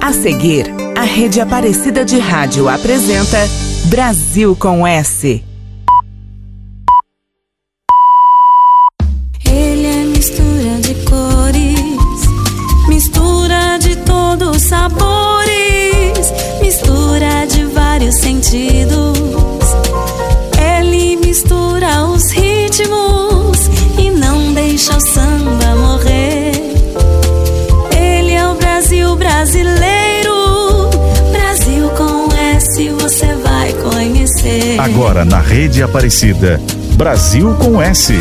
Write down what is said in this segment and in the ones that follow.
A seguir, a Rede Aparecida de Rádio apresenta Brasil com S. Agora na Rede Aparecida. Brasil com S.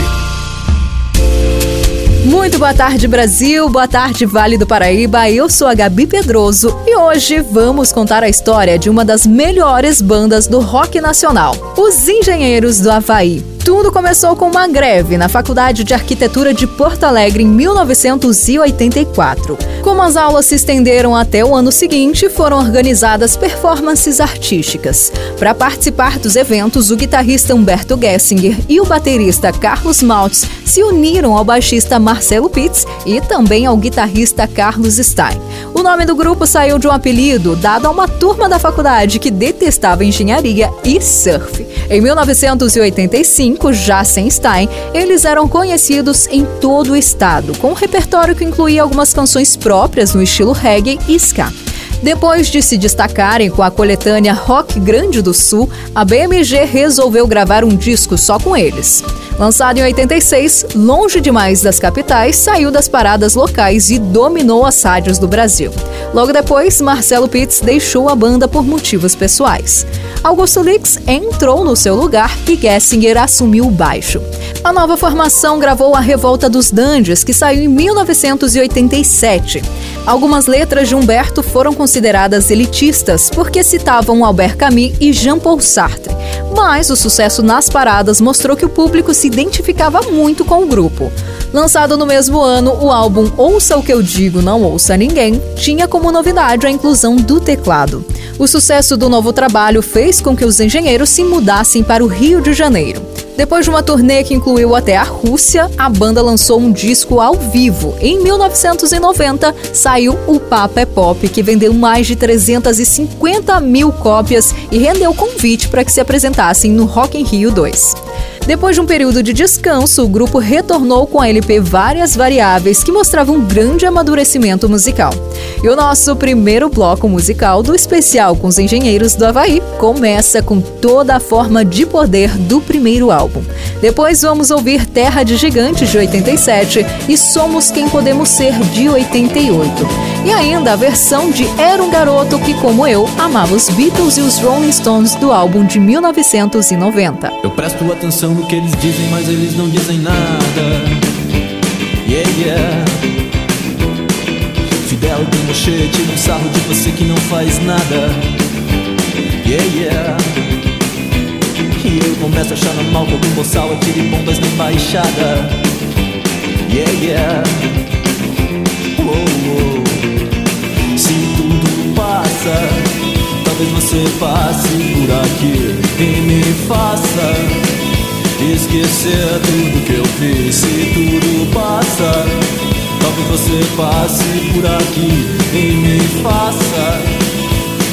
Muito boa tarde, Brasil. Boa tarde, Vale do Paraíba. Eu sou a Gabi Pedroso e hoje vamos contar a história de uma das melhores bandas do rock nacional, os Engenheiros do Havaí. Tudo começou com uma greve na Faculdade de Arquitetura de Porto Alegre em 1984. Como as aulas se estenderam até o ano seguinte, foram organizadas performances artísticas. Para participar dos eventos, o guitarrista Humberto Gessinger e o baterista Carlos Maltz se uniram ao baixista Marcelo Pitts e também ao guitarrista Carlos Stein. O nome do grupo saiu de um apelido dado a uma turma da faculdade que detestava engenharia e surf. Em 1985, já sem Stein, eles eram conhecidos em todo o estado, com um repertório que incluía algumas canções próprias no estilo reggae e ska. Depois de se destacarem com a coletânea Rock Grande do Sul, a BMG resolveu gravar um disco só com eles. Lançado em 86, longe demais das capitais, saiu das paradas locais e dominou as rádios do Brasil. Logo depois, Marcelo Pitts deixou a banda por motivos pessoais. Augusto Lix entrou no seu lugar e Gessinger assumiu o baixo. A nova formação gravou A Revolta dos Dandes, que saiu em 1987. Algumas letras de Humberto foram consideradas elitistas porque citavam Albert Camus e Jean-Paul Sartre, mas o sucesso nas paradas mostrou que o público se identificava muito com o grupo. Lançado no mesmo ano, o álbum Ouça o que eu digo, não ouça ninguém tinha como novidade a inclusão do teclado. O sucesso do novo trabalho fez com que os engenheiros se mudassem para o Rio de Janeiro. Depois de uma turnê que incluiu até a Rússia, a banda lançou um disco ao vivo. Em 1990, saiu O Papa é Pop, que vendeu mais de 350 mil cópias e rendeu convite para que se apresentassem no Rock in Rio 2. Depois de um período de descanso, o grupo retornou com a LP Várias Variáveis, que mostrava um grande amadurecimento musical. E o nosso primeiro bloco musical do especial com os Engenheiros do Havaí começa com toda a forma de poder do primeiro álbum. Depois vamos ouvir Terra de Gigantes de 87 e Somos Quem Podemos Ser de 88. E ainda a versão de Era um Garoto que, como eu, amava os Beatles e os Rolling Stones do álbum de 1990. Eu presto atenção no que eles dizem, mas eles não dizem nada. Yeah, yeah. Fidel tem mochete, tira um sarro de você que não faz nada. Yeah, yeah. E eu começo a achar normal que algum boçal atire bombas na embaixada. Yeah, yeah. Oh, oh. Se tudo passa, talvez você passe por aqui e me faça esquecer tudo que eu fiz. Se tudo passa, talvez você passe por aqui e me faça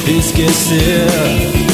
esquecer.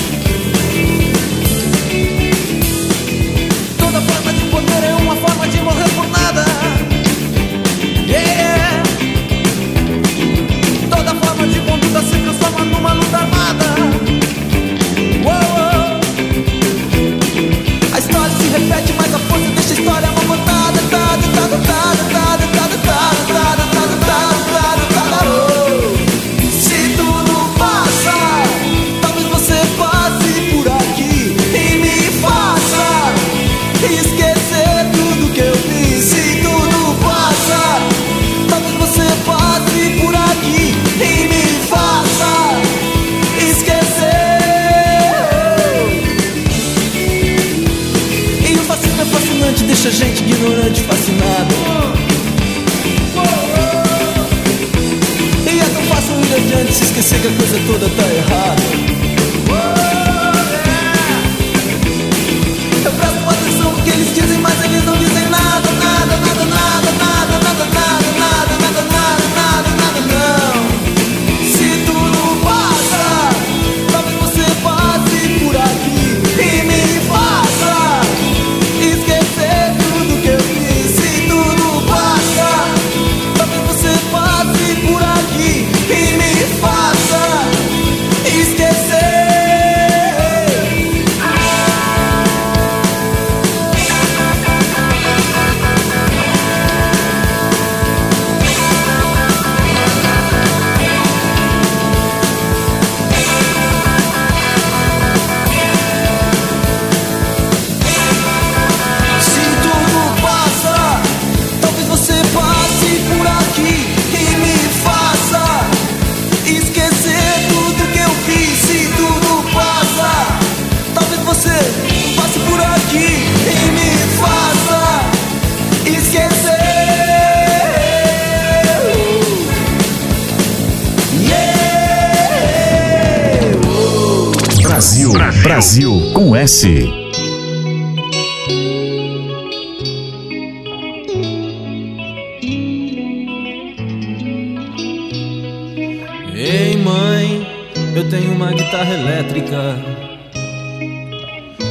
Ei mãe, eu tenho uma guitarra elétrica.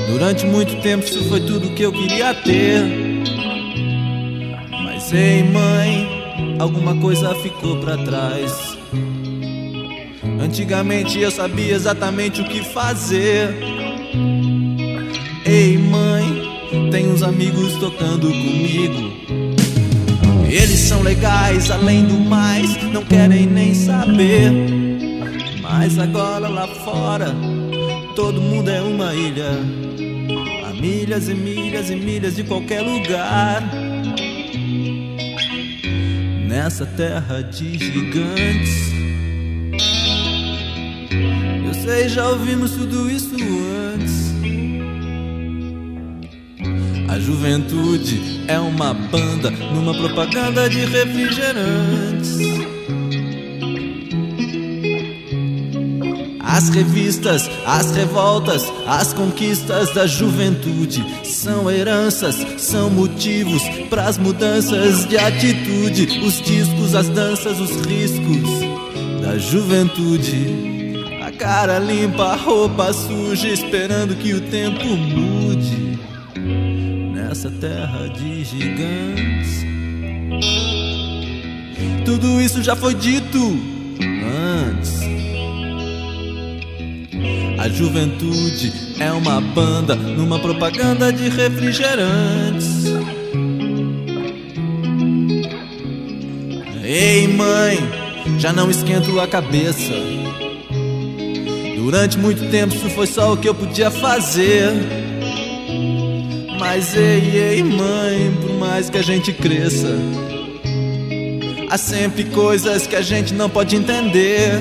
Durante muito tempo isso foi tudo que eu queria ter. Mas ei mãe, alguma coisa ficou para trás. Antigamente eu sabia exatamente o que fazer. Tem uns amigos tocando comigo. Eles são legais, além do mais, não querem nem saber. Mas agora lá fora, todo mundo é uma ilha. A milhas e milhas e milhas de qualquer lugar. Nessa terra de gigantes. Eu sei, já ouvimos tudo isso antes. Juventude é uma banda numa propaganda de refrigerantes. As revistas, as revoltas, as conquistas da juventude são heranças, são motivos para as mudanças de atitude. Os discos, as danças, os riscos da juventude. A cara limpa, a roupa suja, esperando que o tempo mude nessa terra de gigantes. Tudo isso já foi dito antes. A juventude é uma banda numa propaganda de refrigerantes. Ei, mãe, já não esquento a cabeça. Durante muito tempo isso foi só o que eu podia fazer. Mas ei, ei, mãe, por mais que a gente cresça, há sempre coisas que a gente não pode entender.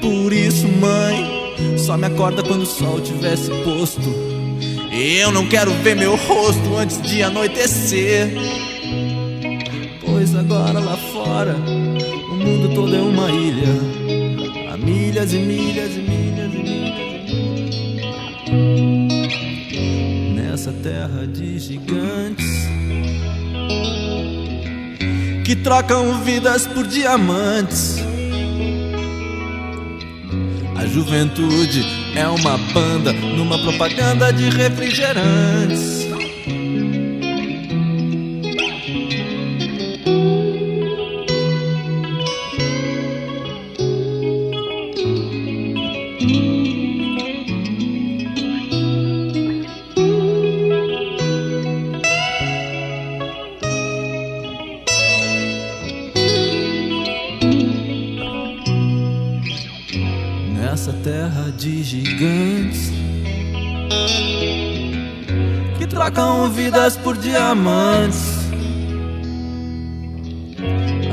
Por isso, mãe, só me acorda quando o sol tivesse posto. Eu não quero ver meu rosto antes de anoitecer. Pois agora lá fora, o mundo todo é uma ilha. Há milhas e milhas e milhas e milhas. Terra de gigantes que trocam vidas por diamantes. A juventude é uma banda numa propaganda de refrigerantes. Vidas por diamantes.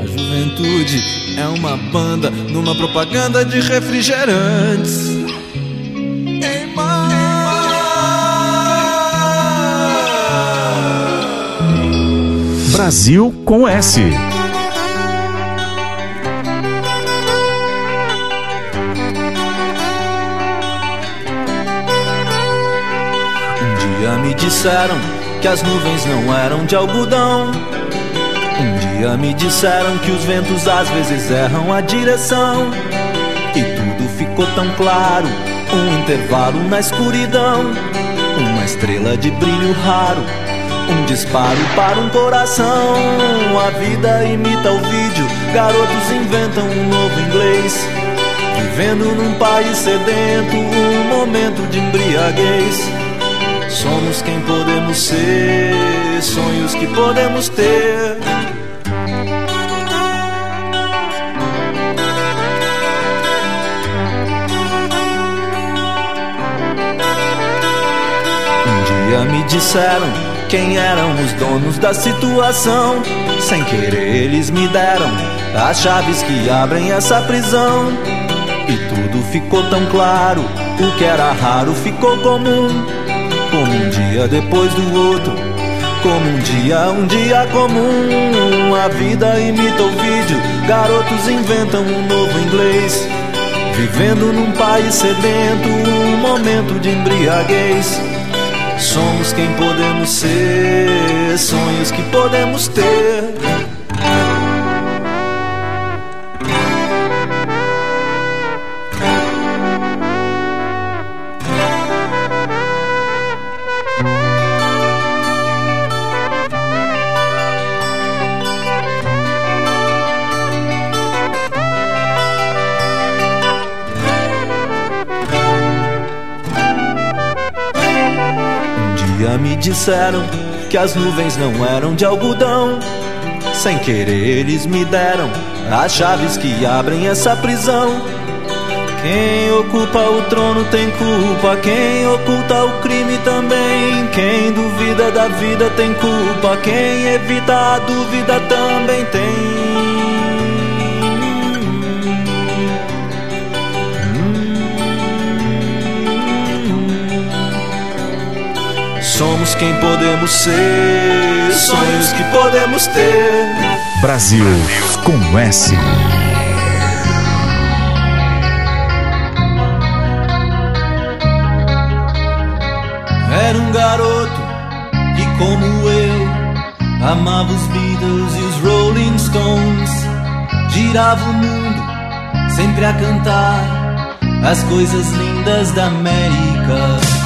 A juventude é uma banda numa propaganda de refrigerantes. Brasil com S. Um dia me disseram que as nuvens não eram de algodão. Um dia me disseram que os ventos às vezes erram a direção. E tudo ficou tão claro, um intervalo na escuridão. Uma estrela de brilho raro, um disparo para um coração. A vida imita o vídeo, garotos inventam um novo inglês. Vivendo num país sedento, um momento de embriaguez. Somos quem podemos ser, sonhos que podemos ter. Um dia me disseram quem eram os donos da situação. Sem querer, eles me deram as chaves que abrem essa prisão. E tudo ficou tão claro, o que era raro ficou comum. Como um dia depois do outro Como um dia, um dia comum. A vida imita o vídeo Garotos inventam um novo inglês. Vivendo num país sedento Um momento de embriaguez. Somos quem podemos ser Sonhos que podemos ter. disseram que as nuvens não eram de algodão. Sem querer, eles me deram as chaves que abrem essa prisão. Quem ocupa o trono tem culpa, quem oculta o crime também. Quem duvida da vida tem culpa, quem evita a dúvida também tem. quem podemos ser, sonhos que podemos ter. Brasil com S. Era um garoto que, como eu, amava os Beatles e os Rolling Stones. Girava o mundo, sempre a cantar as coisas lindas da América.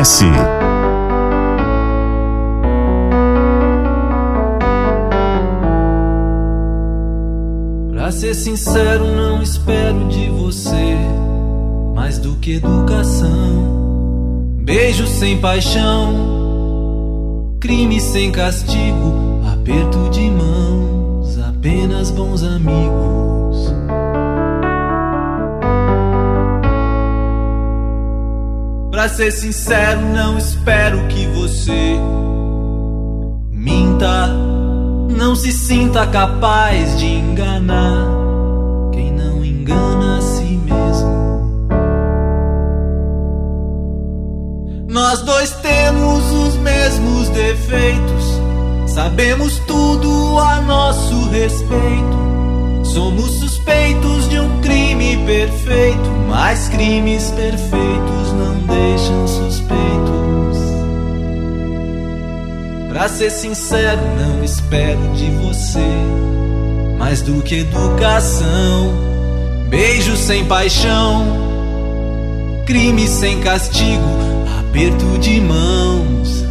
Com S. Pra ser sincero, não espero de você mais do que educação. Beijo sem paixão, crime sem castigo, ser sincero, não espero que você minta, não se sinta capaz de enganar quem não engana a si mesmo. Nós dois temos os mesmos defeitos, sabemos tudo a nosso respeito. Somos suspeitos de um crime perfeito, mas crimes perfeitos não deixam suspeitos. Pra ser sincero, não espero de você mais do que educação. Beijo sem paixão, crime sem castigo, aperto de mãos,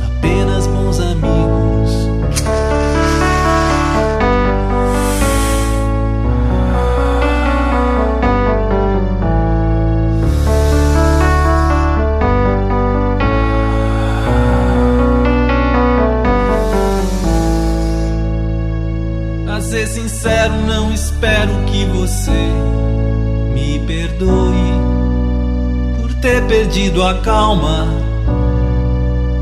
espero que você me perdoe por ter perdido a calma,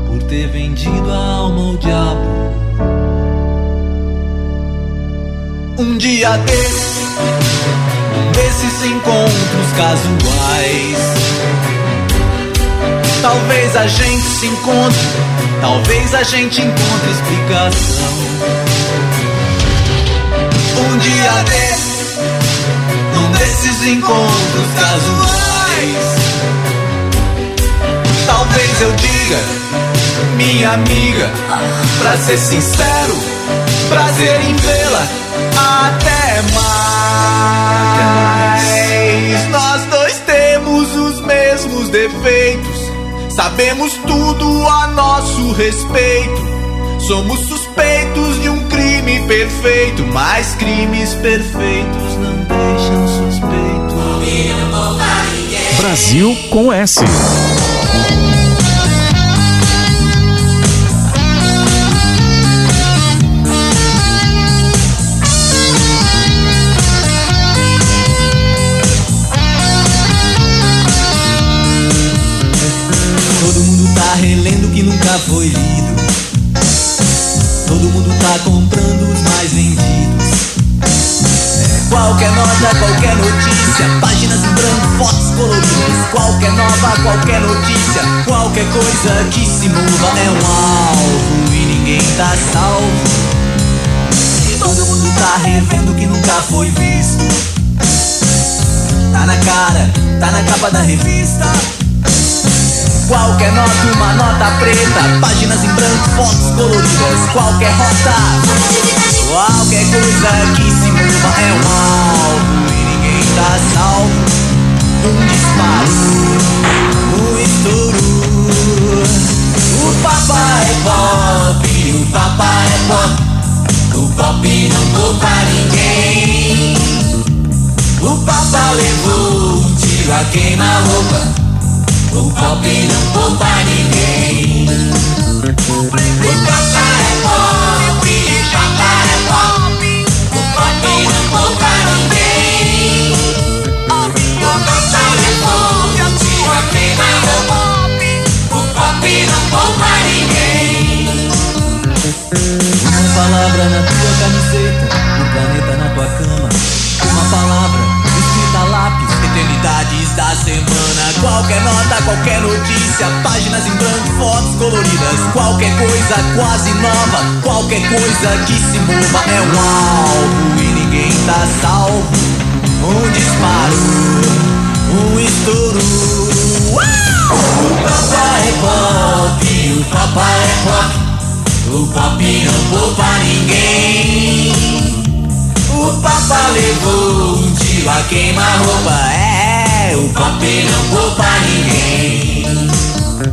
por ter vendido a alma ao diabo. Um dia desses, um desses encontros casuais. Talvez a gente se encontre, talvez a gente encontre explicação. Um dia desses, num desses encontros casuais. Talvez eu diga, minha amiga, pra ser sincero, prazer em vê-la. Até mais. Nós dois temos os mesmos defeitos, sabemos tudo a nosso respeito. Somos suspeitos perfeito, mas crimes perfeitos não deixam suspeito. Brasil com S. Todo mundo tá relendo o que nunca foi lido. Todo mundo tá comprando nota, qualquer notícia, páginas em branco, fotos coloridas. Qualquer nova, qualquer notícia, qualquer coisa que se mova é um alvo e ninguém tá salvo. Todo mundo tá revendo o que nunca foi visto. Tá na cara, tá na capa da revista. Qualquer nota, uma nota preta, páginas em branco, fotos coloridas, qualquer rota, qualquer coisa que se mova é um alvo e ninguém tá salvo. Um disparo, um estouro. O papai é pop, o papai é pop, o pop não poupa ninguém. O papa levou um tiro a queima-roupa. O pop não poupa ninguém. O papa é pop, o papa é pop. O pop não poupa ninguém. O papa levou um tiro a queima-roupa. O pop não poupa ninguém. Uma palavra na tua camiseta, da semana. Qualquer nota, qualquer notícia, páginas em branco, fotos coloridas. Qualquer coisa quase nova, qualquer coisa que se mova é um alvo e ninguém tá salvo. Um disparo, um estouro. O papai é pop, o papai é pop. O pop não poupa ninguém. O papa levou um tiro a queima-roupa. É, é o pop e não poupa ninguém. O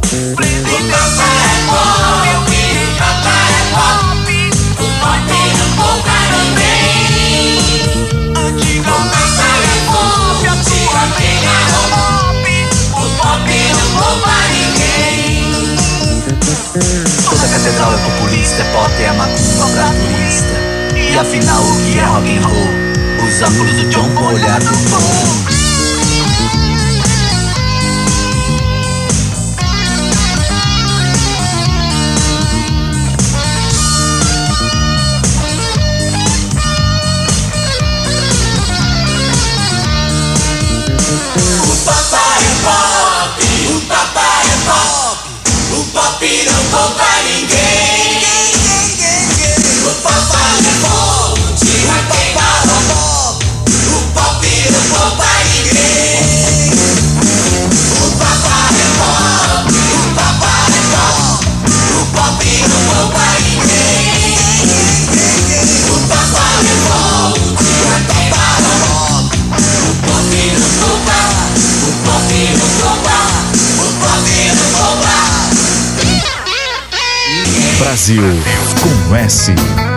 papa é pop, o papa é pop, o pop não poupa ninguém. O papa é pop, o pop é pop, o pop não poupa ninguém. Toda catedral é populista, é pop, é macumba é pra turista. E afinal o que é rock and roll? Os óculos do John com olhar do bom. O olhar do Paul Brasil com S.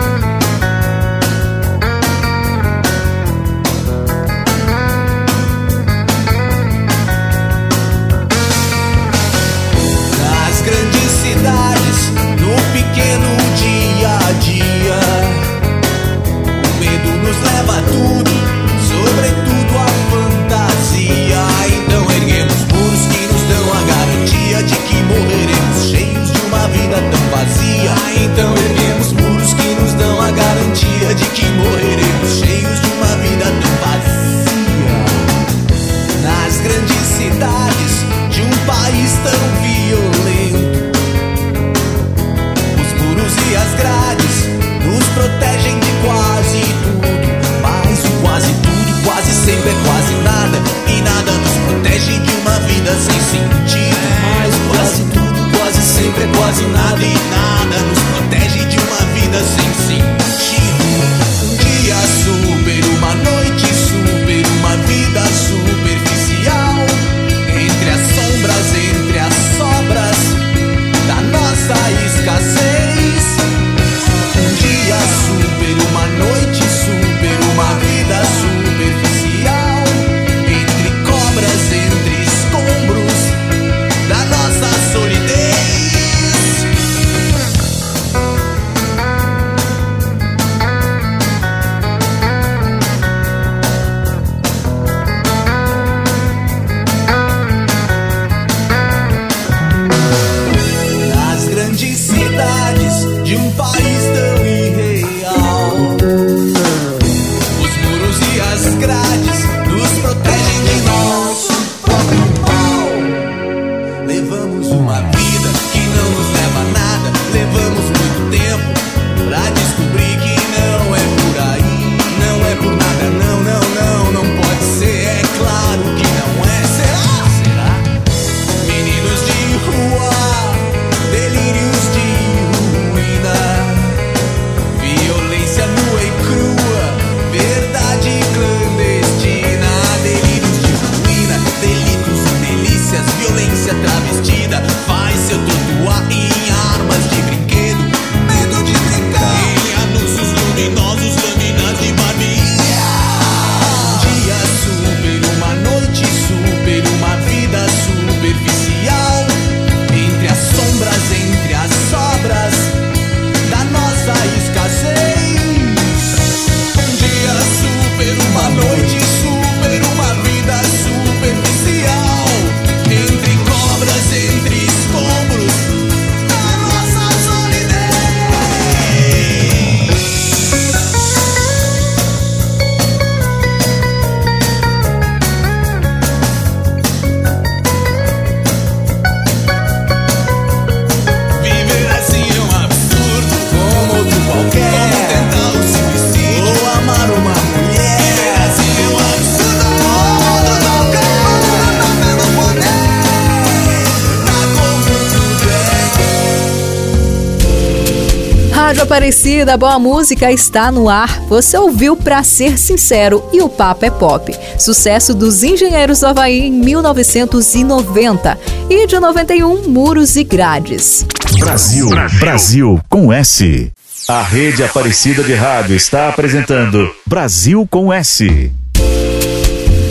Aparecida, boa música está no ar. Você ouviu Pra Ser Sincero e o Papo é Pop. Sucesso dos Engenheiros do Havaí em 1990. E de 91, Muros e Grades. Brasil, Brasil, Brasil com S. A rede Aparecida de Rádio está apresentando Brasil com S.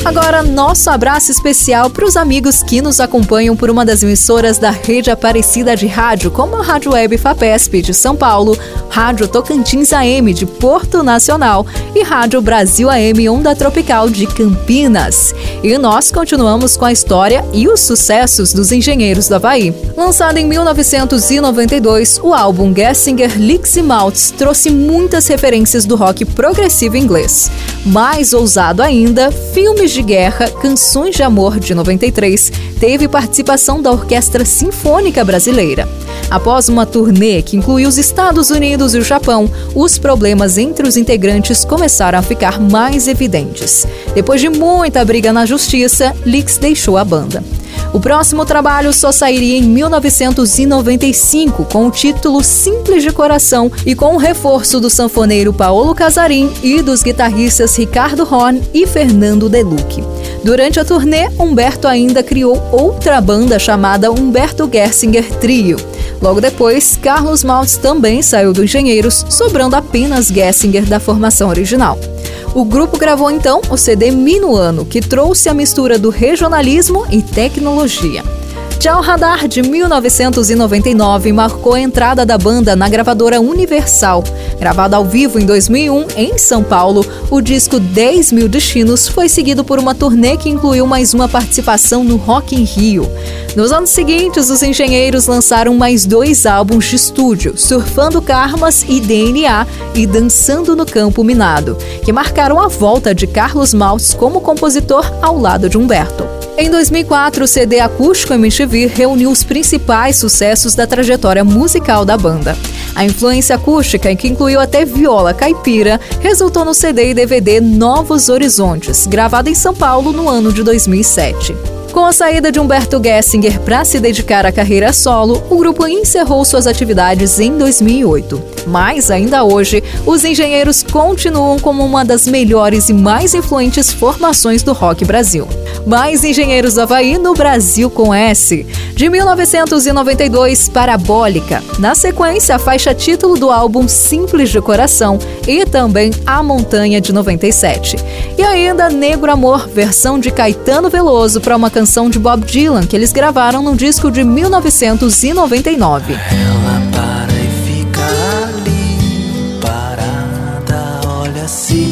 Agora, nosso abraço especial para os amigos que nos acompanham por uma das emissoras da rede Aparecida de Rádio, como a Rádio Web FAPESP de São Paulo, Rádio Tocantins AM de Porto Nacional e Rádio Brasil AM Onda Tropical de Campinas. E nós continuamos com a história e os sucessos dos Engenheiros do Havaí. Lançado em 1992, o álbum Gessinger Licks e Maltz trouxe muitas referências do rock progressivo inglês. Mais ousado ainda, filmes de guerra, Canções de Amor de 93, teve participação da Orquestra Sinfônica Brasileira. Após uma turnê que incluiu os Estados Unidos e o Japão, os problemas entre os integrantes começaram a ficar mais evidentes. Depois de muita briga na justiça, Lix deixou a banda. O próximo trabalho só sairia em 1995, com o título Simples de Coração e com o reforço do sanfoneiro Paolo Casarim e dos guitarristas Ricardo Horn e Fernando Deluque. Durante a turnê, Humberto ainda criou outra banda chamada Humberto Gersinger Trio. Logo depois, Carlos Maltz também saiu do Engenheiros, sobrando apenas Gessinger da formação original. O grupo gravou então o CD Minuano, que trouxe a mistura do regionalismo e tecnologia. O Radar de 1999 marcou a entrada da banda na gravadora Universal. Gravado ao vivo em 2001 em São Paulo, o disco 10 Mil Destinos foi seguido por uma turnê que incluiu mais uma participação no Rock in Rio. Nos anos seguintes, os engenheiros lançaram mais dois álbuns de estúdio, Surfando Karmas e DNA e Dançando no Campo Minado, que marcaram a volta de Carlos Maltz como compositor ao lado de Humberto. Em 2004, o CD acústico MTV reuniu os principais sucessos da trajetória musical da banda. A influência acústica, que incluiu até viola caipira, resultou no CD e DVD Novos Horizontes, gravado em São Paulo no ano de 2007. Com a saída de Humberto Gessinger para se dedicar à carreira solo, o grupo encerrou suas atividades em 2008. Mas, ainda hoje, os engenheiros continuam como uma das melhores e mais influentes formações do rock Brasil. Mais Engenheiros do Havaí no Brasil com S. De 1992, Parabólica. Na sequência, a faixa título do álbum Simples de Coração e também A Montanha de 97. E ainda Negro Amor, versão de Caetano Veloso para uma canção de Bob Dylan que eles gravaram no disco de 1999. Ela para e fica ali, parada, olha se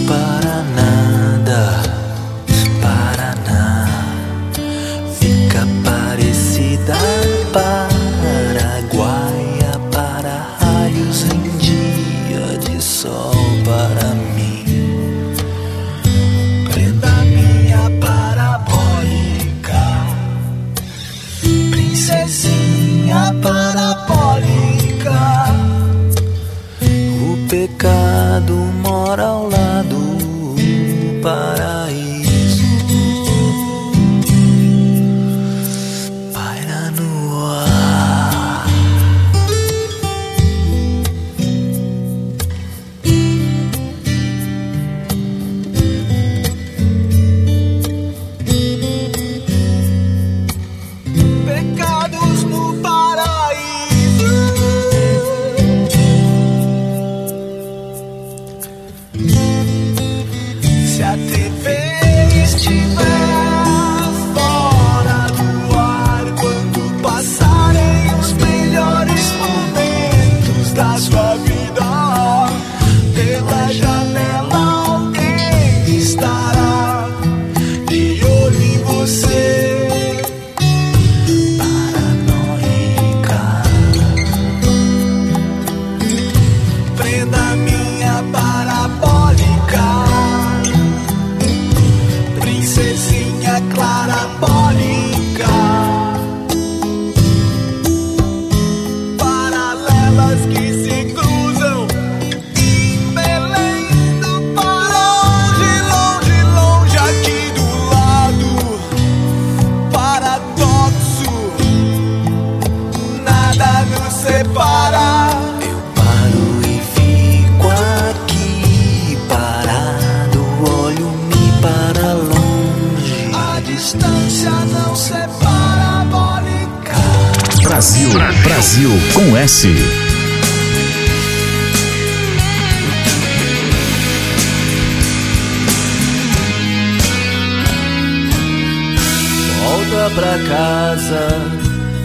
Volta pra casa,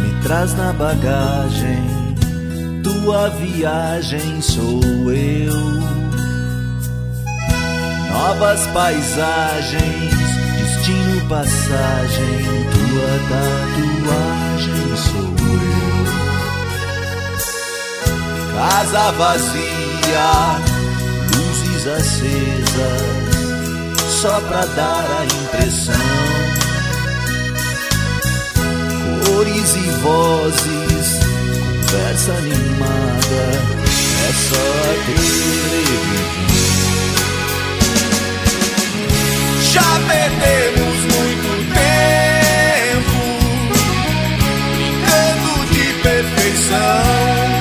me traz na bagagem. Tua viagem sou eu. Novas paisagens, destino, passagem, tua tatuagem casa vazia, luzes acesas, só pra dar a impressão. Cores e vozes, conversa animada, é só televisão. Já perdemos muito tempo, brincando de perfeição.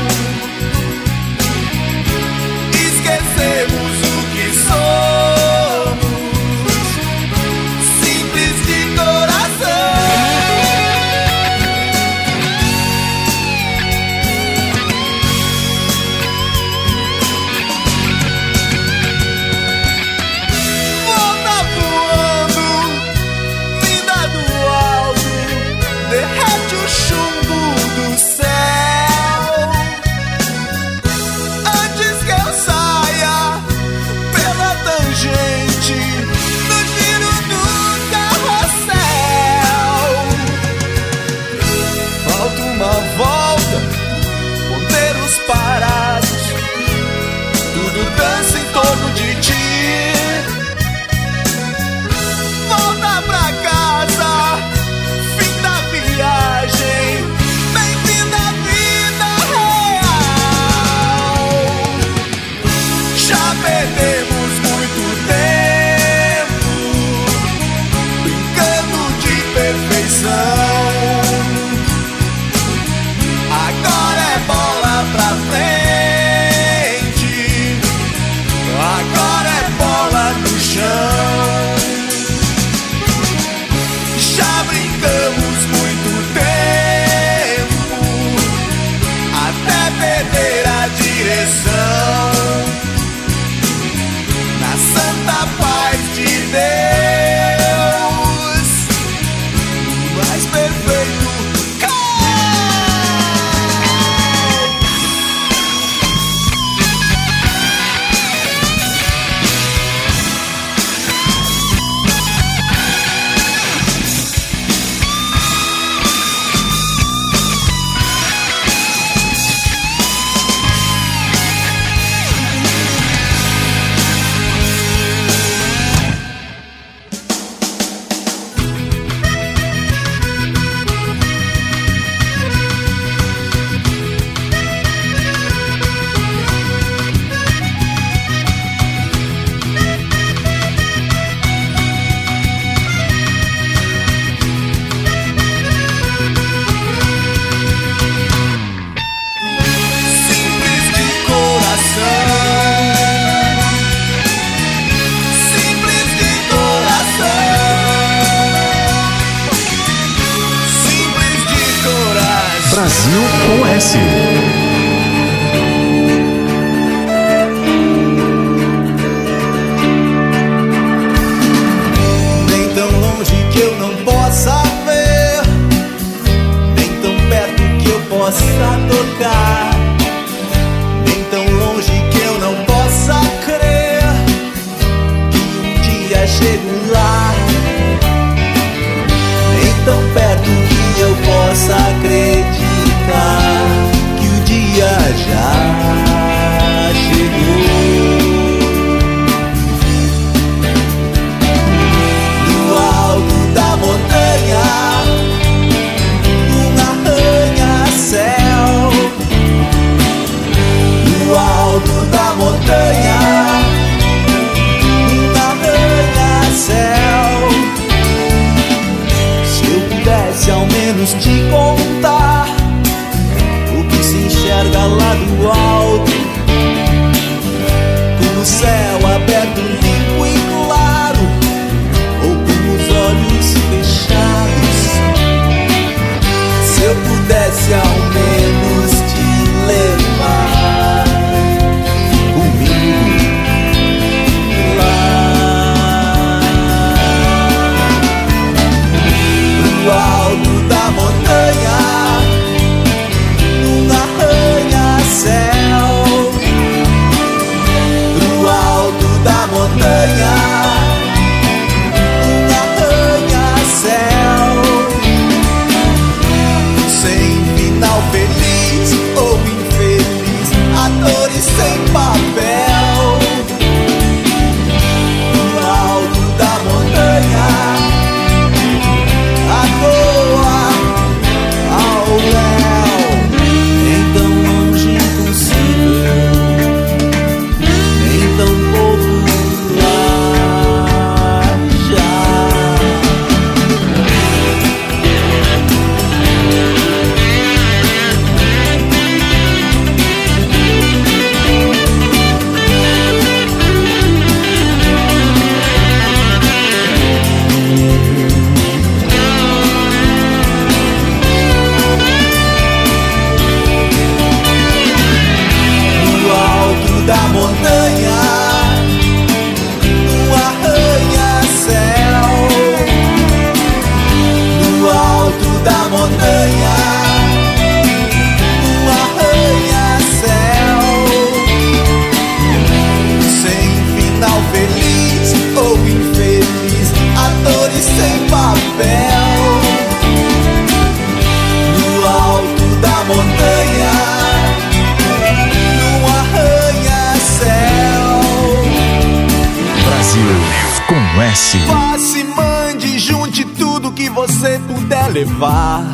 Levar.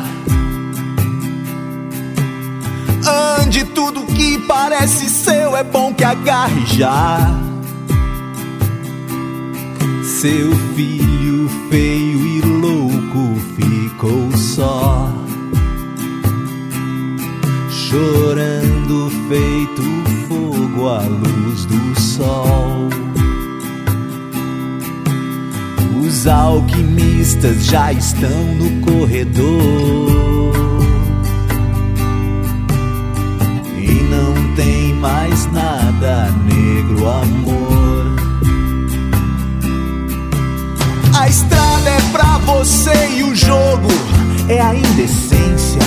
Ande tudo que parece seu, é bom que agarre já. Seu filho feio e louco ficou só, chorando feito fogo à luz do sol. Os alquimistas já estão no corredor. E não tem mais nada, negro amor. A estrada é pra você e o jogo é a indecência.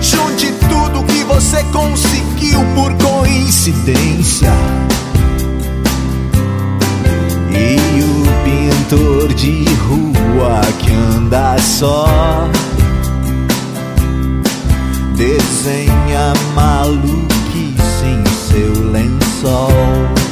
Junte tudo que você conseguiu por coincidência. O pintor de rua que anda só desenha maluquice em seu lençol.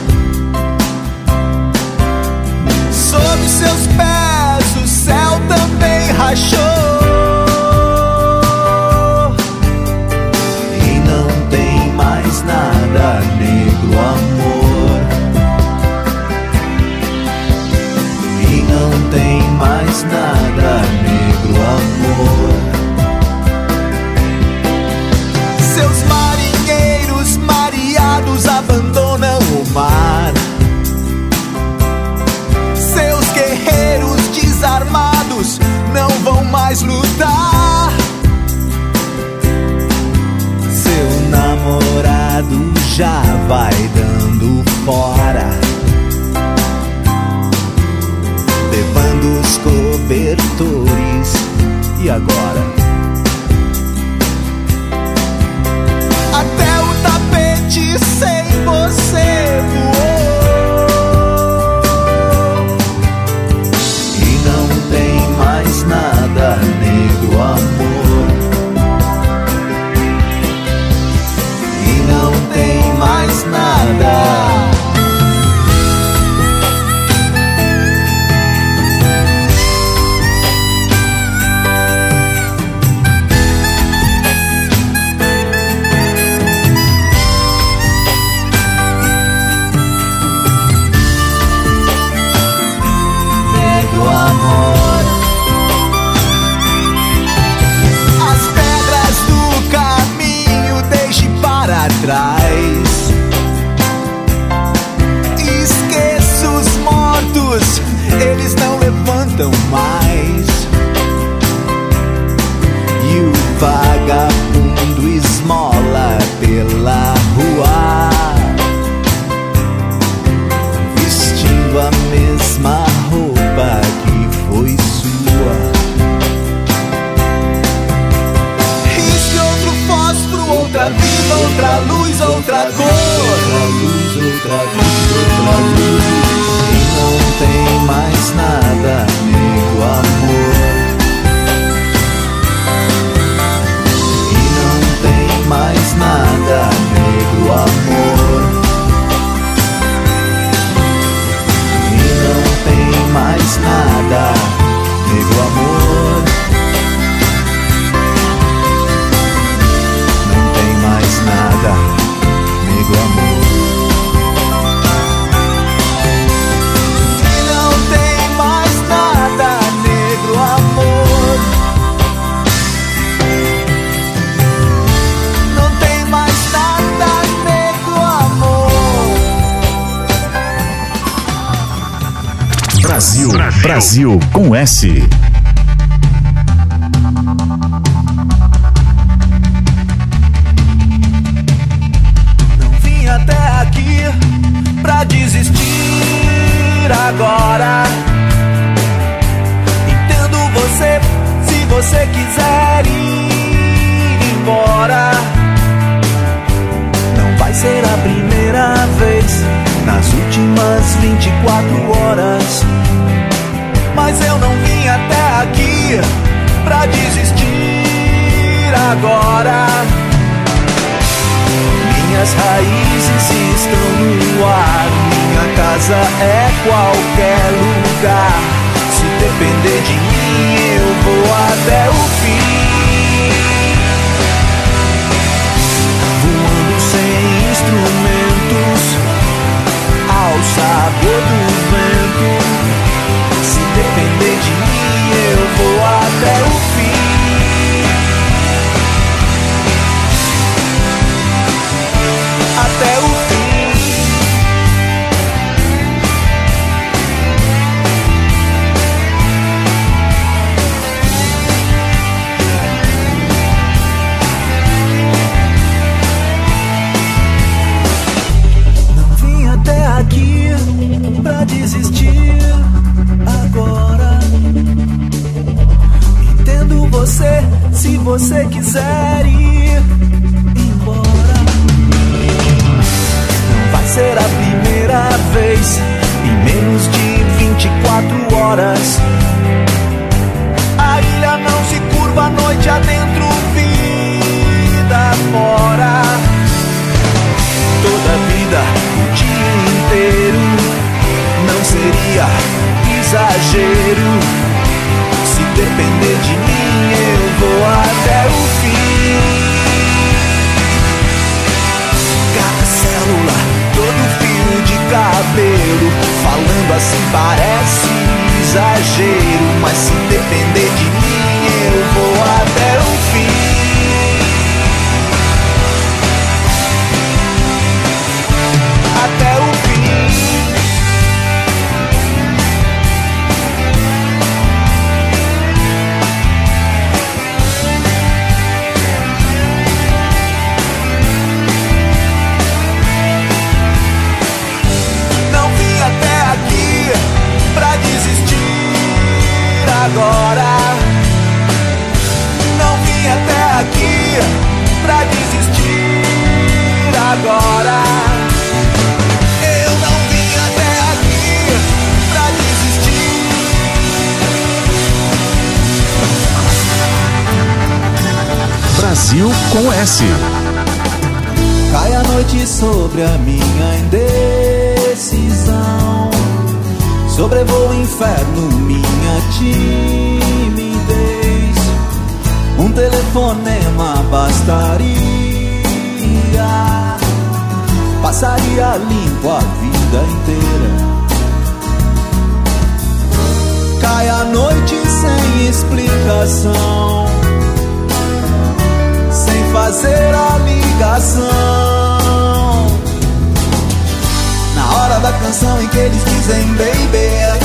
Brasil, com S. Não vim até aqui pra desistir agora. Entendo você se você quiser ir embora. Não vai ser a primeira vez nas últimas 24 horas. Aqui pra desistir agora. Minhas raízes estão no ar. Minha casa é qualquer lugar. Se depender fim. Voando sem instrumentos, ao sabor do vento. Se depender de mim, eu vou até o fim. Você quiser assim parece exagero. Mas se depender de mim, S. Cai a noite sobre a minha indecisão. Sobrevoo o inferno, minha timidez. Um telefonema bastaria. Passaria limpo a vida inteira. Cai a noite sem explicação fazer a ligação. Na hora da canção em que eles dizem baby,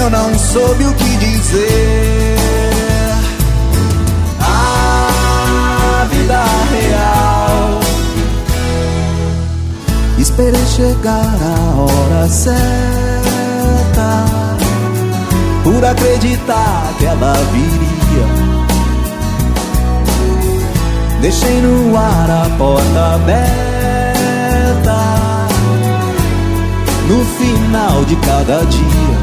eu não soube o que dizer. A vida real. Esperei chegar a hora certa por acreditar que ela viria. Deixei no ar a porta aberta no final de cada dia.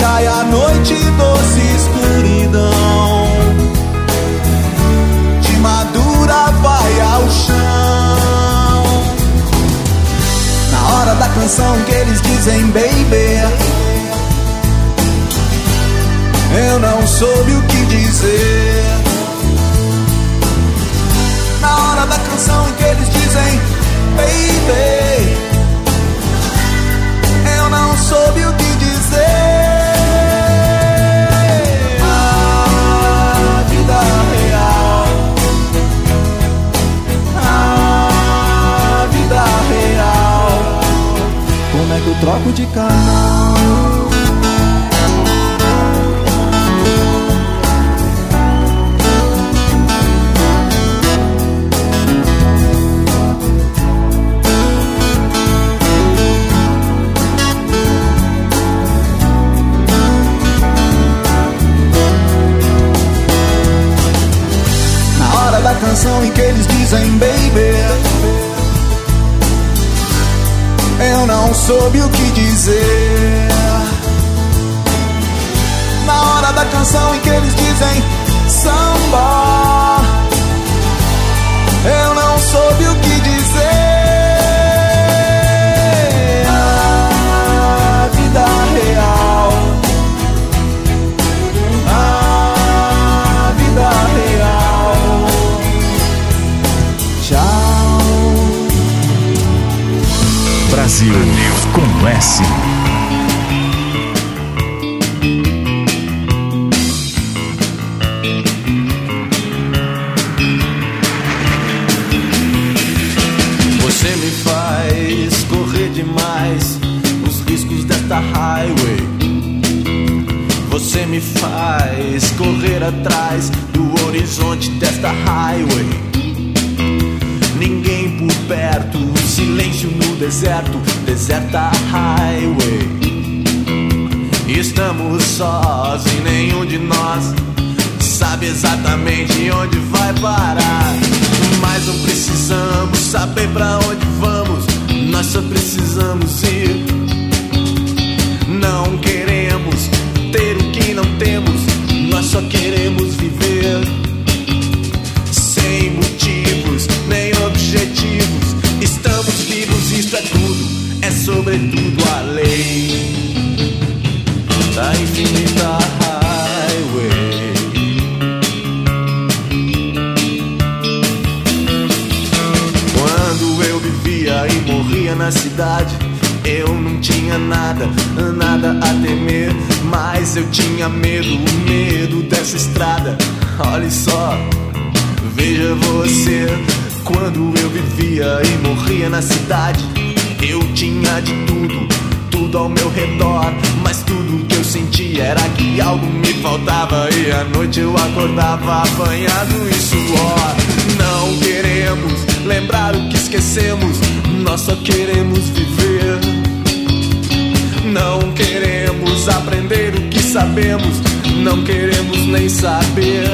Cai a noite, doce escuridão. De madura vai ao chão. Na hora da canção que eles dizem baby. Eu não soube o que dizer. Na hora da canção em que eles dizem baby. Eu não soube o que dizer. A vida real. A vida real. Como é que eu troco de canal? Em que eles dizem baby Eu não soube o que dizer conhece. Você me faz correr demais os riscos desta highway. Você me faz correr atrás do horizonte desta highway. Ninguém por perto, silêncio no deserto, deserta highway. Estamos sós e nenhum de nós sabe exatamente onde vai parar. Mas não precisamos saber pra onde vamos, nós só precisamos ir. Não queremos ter o que não temos, nós só queremos viver. Sobretudo a lei da infinita highway. Quando eu vivia e morria na cidade, eu não tinha nada, nada a temer, mas eu tinha medo, medo dessa estrada. Olhe só, veja você. Quando eu vivia e morria na cidade, eu tinha de tudo, tudo ao meu redor, mas tudo que eu sentia era que algo me faltava e à noite eu acordava apanhado em suor. Não queremos lembrar o que esquecemos, nós só queremos viver. Não queremos aprender o que sabemos, não queremos nem saber.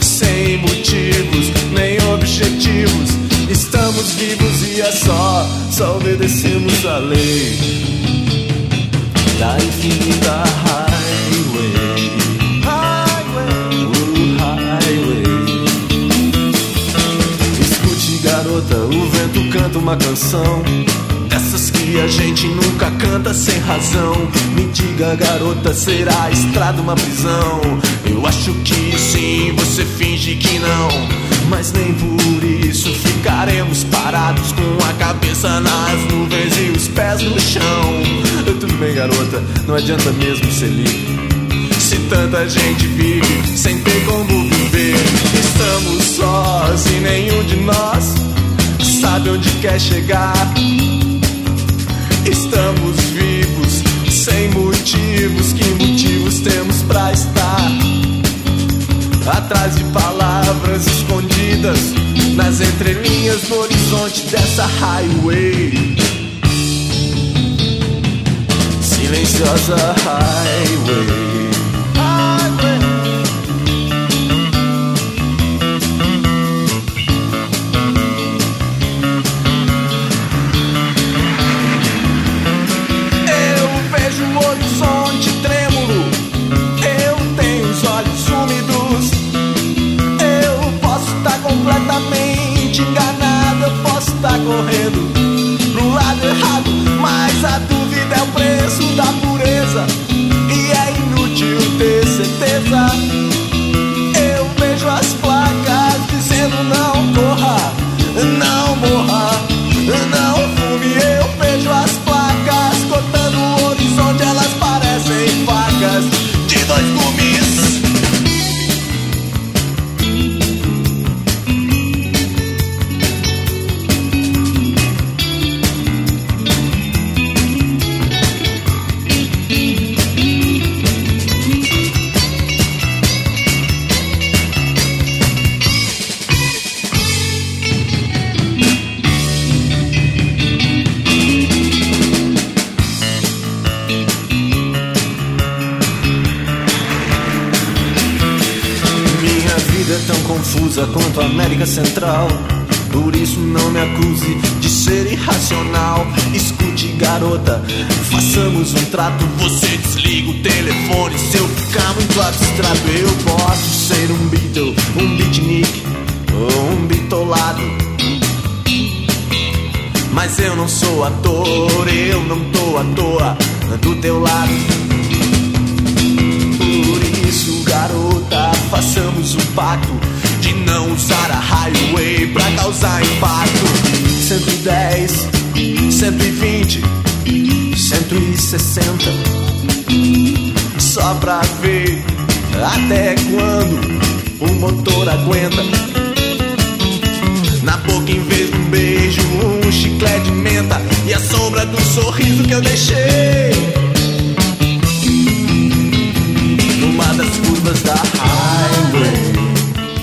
Sem motivos nem objetivos, estamos vivos e é só, só obedecemos a lei da infinita highway. Highway, highway. Escute, garota, o vento canta uma canção. Dessas que a gente nunca canta sem razão. Me diga, garota, será a estrada uma prisão? Eu acho que sim, você finge que não. Mas nem por isso ficaremos parados com a cabeça nas nuvens e os pés no chão. Tudo bem, garota, não adianta mesmo ser livre. Se tanta gente vive sem ter como viver, estamos sós e nenhum de nós sabe onde quer chegar. Estamos vivos sem motivos, que motivos temos pra estar? Atrás de palavras escondidas nas entrelinhas do horizonte dessa highway. Silenciosa highway. Completamente enganado. Eu posso estar correndo pro lado errado. Mas a dúvida é o preço da Você desliga o telefone. Se eu ficar muito abstrato, eu posso ser um Beatle, um beatnik ou um bitolado. Mas eu não sou ator, eu não tô à toa do teu lado. Por isso, garota, façamos um pacto de não usar a highway pra causar impacto. 110, 120, 160 Só pra ver até quando o motor aguenta. Na boca em vez de um beijo, um chiclete de menta E a sombra do sorriso que eu deixei. Numa das curvas da highway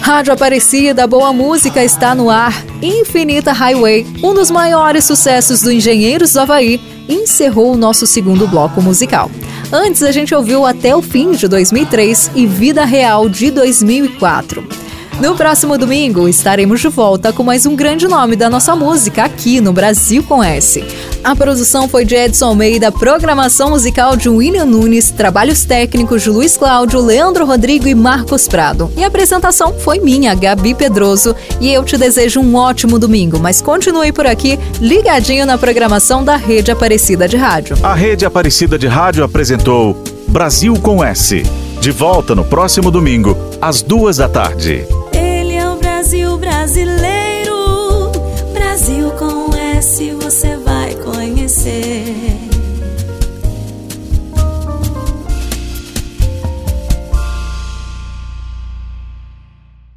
Rádio Aparecida, boa música está no ar. Infinita Highway, um dos maiores sucessos do Engenheiros do Havaí, encerrou o nosso segundo bloco musical. Antes a gente ouviu Até o Fim de 2003 e Vida Real de 2004. No próximo domingo estaremos de volta com mais um grande nome da nossa música aqui no Brasil com S. A produção foi de Edson Almeida, programação musical de William Nunes, trabalhos técnicos de Luiz Cláudio, Leandro Rodrigo e Marcos Prado. E a apresentação foi minha, Gabi Pedroso, e eu te desejo um ótimo domingo, mas continue por aqui ligadinho na programação da Rede Aparecida de Rádio. A Rede Aparecida de Rádio apresentou Brasil com S. De volta no próximo domingo, às duas da tarde. Brasileiro.